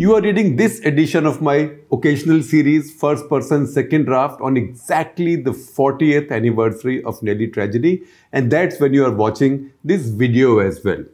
You are reading this edition of my occasional series, First Person Second Draft, on exactly the 40th anniversary of Nellie tragedy, and that's when you are watching this video as well.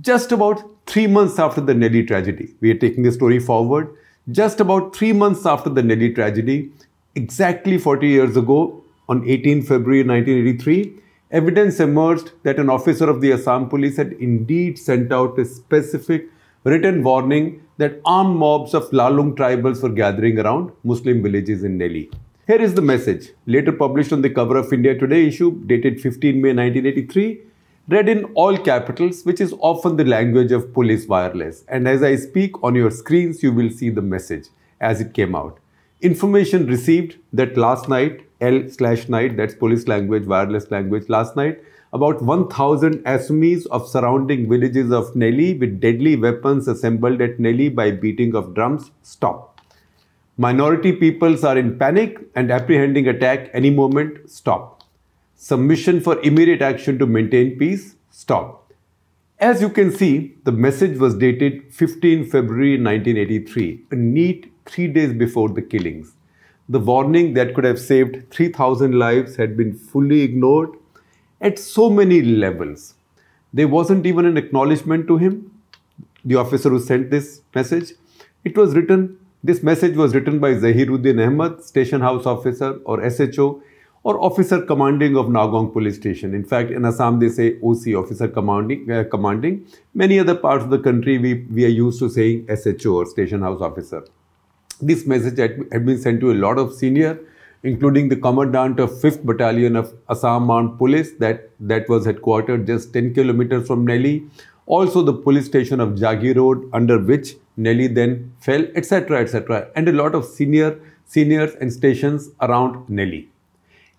Just about three months after the Nellie tragedy, we are taking the story forward. Just about three months after the Nellie tragedy, exactly 40 years ago, on 18 February 1983, evidence emerged that an officer of the Assam police had indeed sent out a specific written warning that armed mobs of Lalung tribals were gathering around Muslim villages in Nellie. Here is the message, later published on the cover of India Today issue dated 15 May 1983, read in all capitals, which is often the language of police wireless. And as I speak on your screens, you will see the message as it came out. Information received that last night, L slash night, that's police language, wireless language, last night, about 1,000 Assamese of surrounding villages of Nellie with deadly weapons assembled at Nellie by beating of drums stop. Minority peoples are in panic and apprehending attack any moment stop. Submission for immediate action to maintain peace stop. As you can see, the message was dated 15 February 1983, a neat three days before the killings. The warning that could have saved 3,000 lives had been fully ignored at so many levels. There wasn't even an acknowledgement to him, the officer who sent this message. It was written, this message was written by Zahiruddin Ahmad, station house officer or SHO or officer commanding of Nowgong police station. In fact, in Assam they say OC, officer commanding. Uh, commanding. Many other parts of the country we, we are used to saying SHO or station house officer. This message had, had been sent to a lot of senior including the commandant of 5th Battalion of Assam Armed Police that, that was headquartered just 10 kilometers from Nellie. Also the police station of Jagi Road under which Nellie then fell, etc., etc. And a lot of senior seniors and stations around Nellie.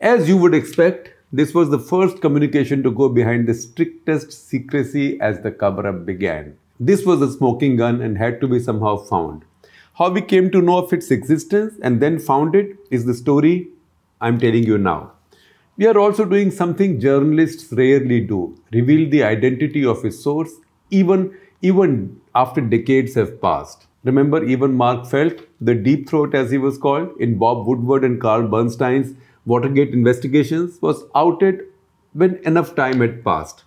As you would expect, this was the first communication to go behind the strictest secrecy as the cover-up began. This was a smoking gun and had to be somehow found. How we came to know of its existence and then found it is the story I'm telling you now. We are also doing something journalists rarely do reveal the identity of a source even, even after decades have passed. Remember, even Mark Felt, the deep throat as he was called, in Bob Woodward and Carl Bernstein's Watergate investigations, was outed when enough time had passed.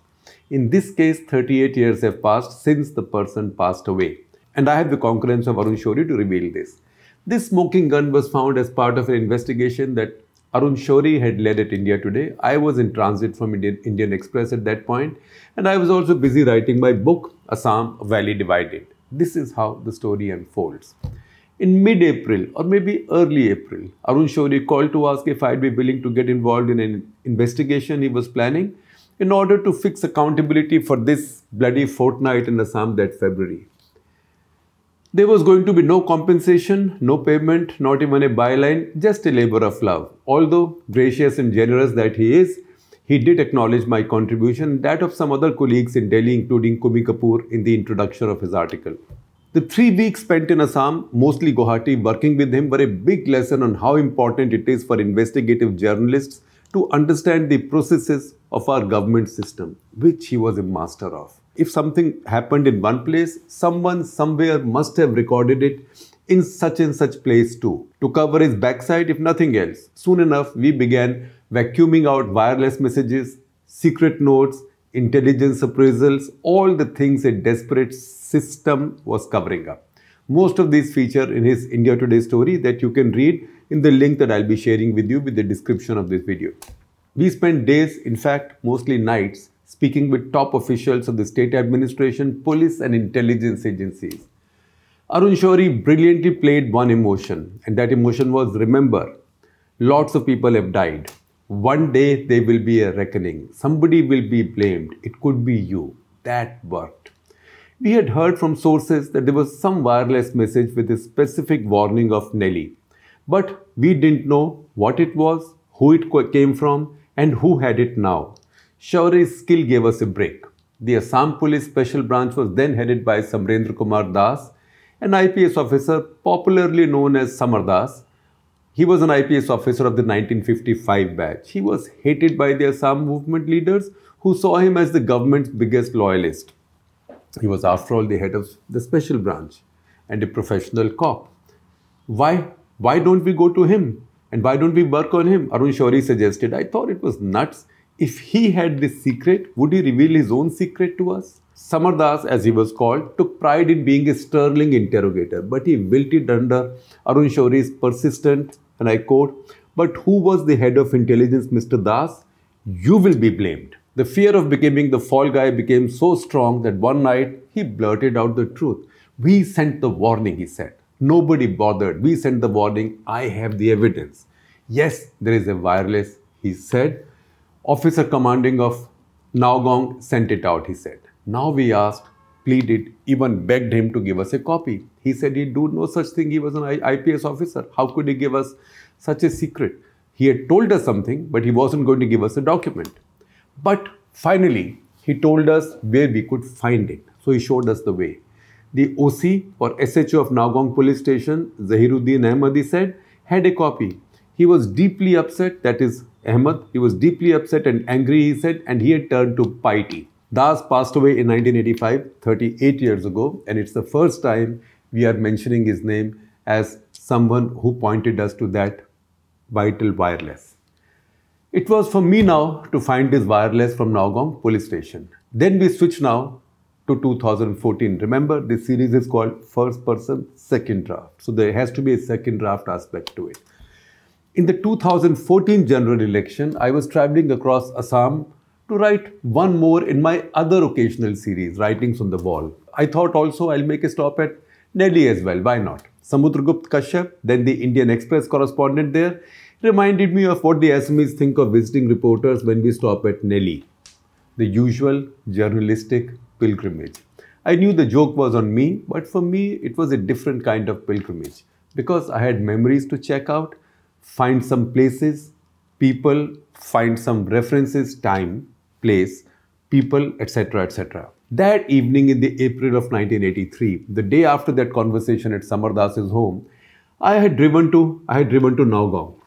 In this case, 38 years have passed since the person passed away and I have the concurrence of Arun Shourie to reveal this. This smoking gun was found as part of an investigation that Arun Shourie had led at India Today. I was in transit from Indian, Indian Express at that point, and I was also busy writing my book, Assam Valley Divided. This is how the story unfolds. In mid April or maybe early April, Arun Shourie called to ask if I'd be willing to get involved in an investigation he was planning in order to fix accountability for this bloody fortnight in Assam that February. There was going to be no compensation, no payment, not even a byline, just a labor of love. Although gracious and generous that he is, he did acknowledge my contribution, that of some other colleagues in Delhi, including Coomi Kapoor, in the introduction of his article. The three weeks spent in Assam, mostly Guwahati, working with him were a big lesson on how important it is for investigative journalists to understand the processes of our government system, which he was a master of if something happened in one place, someone somewhere must have recorded it in such and such place too, to cover his backside if nothing else. Soon enough, we began vacuuming out wireless messages, secret notes, intelligence appraisals, all the things a desperate system was covering up. Most of these feature in his India Today story that you can read in the link that I'll be sharing with you with the description of this video. We spent days, in fact, mostly nights, speaking with top officials of the state administration, police, and intelligence agencies. Arun Shourie brilliantly played one emotion, and that emotion was remember, lots of people have died. One day there will be a reckoning. Somebody will be blamed. It could be you. That worked. We had heard from sources that there was some wireless message with a specific warning of Nellie. But we didn't know what it was, who it came from, and who had it now. Shourie's skill gave us a break. The Assam Police Special Branch was then headed by Samrendra Kumar Das, an IPS officer popularly known as Samar Das. He was an IPS officer of the 1955 batch. He was hated by the Assam movement leaders who saw him as the government's biggest loyalist. He was, after all, the head of the special branch. and a professional cop. Why, why don't we go to him? And why don't we work on him? Arun Shourie suggested. I thought it was nuts. If he had this secret, would he reveal his own secret to us? Samar Das, as he was called, took pride in being a sterling interrogator, but he wilted under Arun Shourie's persistent, and I quote, But who was the head of intelligence, Mr. Das? You will be blamed. The fear of becoming the fall guy became so strong that one night he blurted out the truth. We sent the warning, he said. Nobody bothered. We sent the warning. I have the evidence. Yes, there is a wireless, he said. Officer commanding of Nowgong sent it out, he said. Now we asked, pleaded, even begged him to give us a copy. He said he'd do no such thing. He was an IPS officer. How could he give us such a secret? He had told us something, but he wasn't going to give us a document. But finally, he told us where we could find it. So he showed us the way. The OC or SHO of Nowgong police station, Zahiruddin Ahmadi said, had a copy. He was deeply upset, that is Ahmad, he was deeply upset and angry, he said, and he had turned to piety. Das passed away in 1985, 38 years ago, and it's the first time we are mentioning his name as someone who pointed us to that vital wireless. It was for me now to find this wireless from Nowgong police station. Then we switch now to 2014. Remember, this series is called First Person Second Draft. So there has to be a second draft aspect to it. In the 2014 general election, I was traveling across Assam to write one more in my other occasional series, Writings on the Wall. I thought also I'll make a stop at Nellie as well. Why not? Samudragupt Kashyap, then the Indian Express correspondent there, reminded me of what the Assamese think of visiting reporters when we stop at Nellie, the usual journalistic pilgrimage. I knew the joke was on me, but for me it was a different kind of pilgrimage because I had memories to check out, find some places, people, find some references, time, place, people, etc., etc. That evening in the April of 1983, the day after that conversation at Samar Das's home, I had driven to I had driven to Nowgong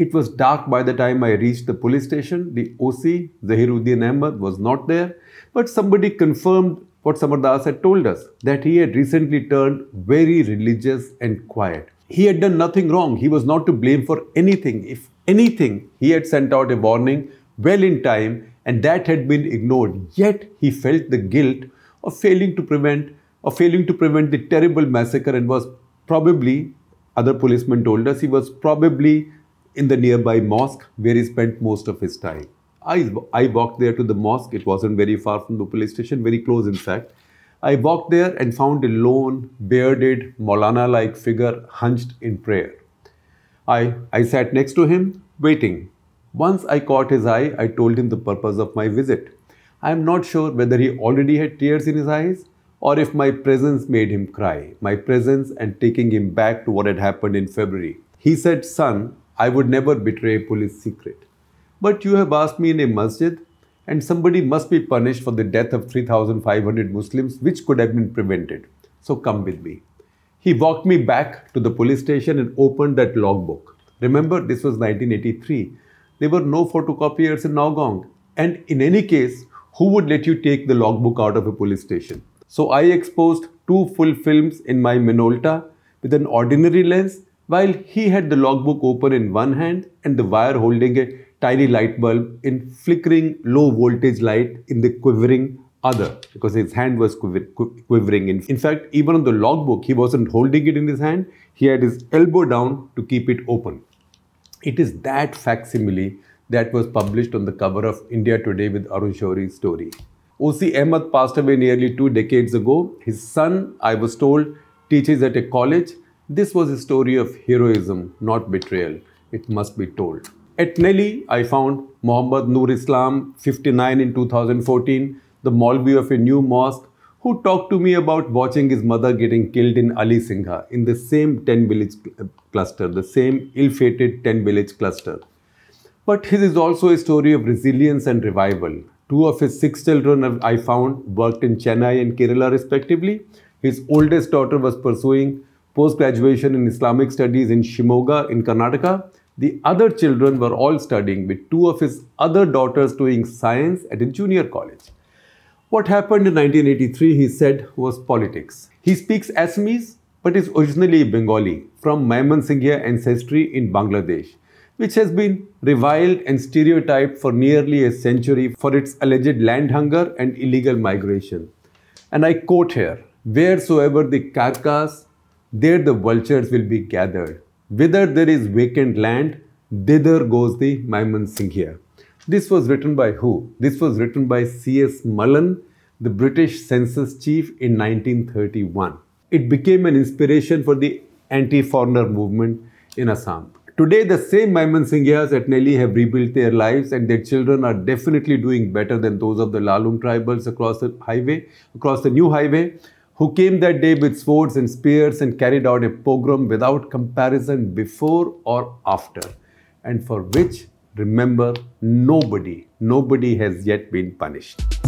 it was dark by the time I reached the police station. The OC, Zahiruddin Ahmad, was not there, but somebody confirmed what Samar Das had told us that he had recently turned very religious and quiet. He had done nothing wrong. He was not to blame for anything. If anything, he had sent out a warning well in time and that had been ignored. Yet he felt the guilt of failing to prevent of failing to prevent the terrible massacre and was probably other policemen told us he was probably in the nearby mosque where he spent most of his time. I, I walked there to the mosque. It wasn't very far from the police station, very close, in fact. I walked there and found a lone, bearded, Maulana like figure hunched in prayer. I, I sat next to him, waiting. Once I caught his eye, I told him the purpose of my visit. I am not sure whether he already had tears in his eyes or if my presence made him cry. My presence and taking him back to what had happened in February. He said, Son, I would never betray police secret. But you have asked me in a masjid, and somebody must be punished for the death of 3,500 Muslims, which could have been prevented. So come with me. He walked me back to the police station and opened that logbook. Remember, this was 1983. There were no photocopiers in Nowgong. And in any case, who would let you take the logbook out of a police station? So I exposed two full films in my Minolta with an ordinary lens while he had the logbook open in one hand and the wire holding a tiny light bulb in flickering low voltage light in the quivering other because his hand was quivering. In, fact, even on the logbook, he wasn't holding it in his hand, he had his elbow down to keep it open. It is that facsimile that was published on the cover of India Today with Arun Shourie's story. O.C. Ahmad passed away nearly two decades ago. His son, I was told, teaches at a college this was a story of heroism, not betrayal. It must be told. At Nellie, I found Muhammad Noor Islam, 59 in 2014, the Maulvi of a new mosque, who talked to me about watching his mother getting killed in Ali Singha in the same 10 village uh, cluster, the same ill fated 10 village cluster. But his is also a story of resilience and revival. Two of his six children I found worked in Chennai and Kerala respectively. His oldest daughter was pursuing post graduation in Islamic studies in Shimoga in Karnataka. The other children were all studying, with two of his other daughters doing science at a junior college. What happened in 1983, he said, was politics. He speaks Assamese, but is originally Bengali from Mymensingha ancestry in Bangladesh, which has been reviled and stereotyped for nearly a century for its alleged land hunger and illegal migration. And I quote here Wheresoever the carcass, there the vultures will be gathered. Whither there is vacant land, thither goes the Mymensingha. This was written by who? This was written by C.S. Mullan, the British census chief in 1931. It became an inspiration for the anti-foreigner movement in Assam. Today, the same Mymensinghias at Nellie have rebuilt their lives and their children are definitely doing better than those of the Lalung tribals across the highway, across the new highway, who came that day with swords and spears and carried out a pogrom without comparison before or after, and for which, remember, nobody, nobody has yet been punished.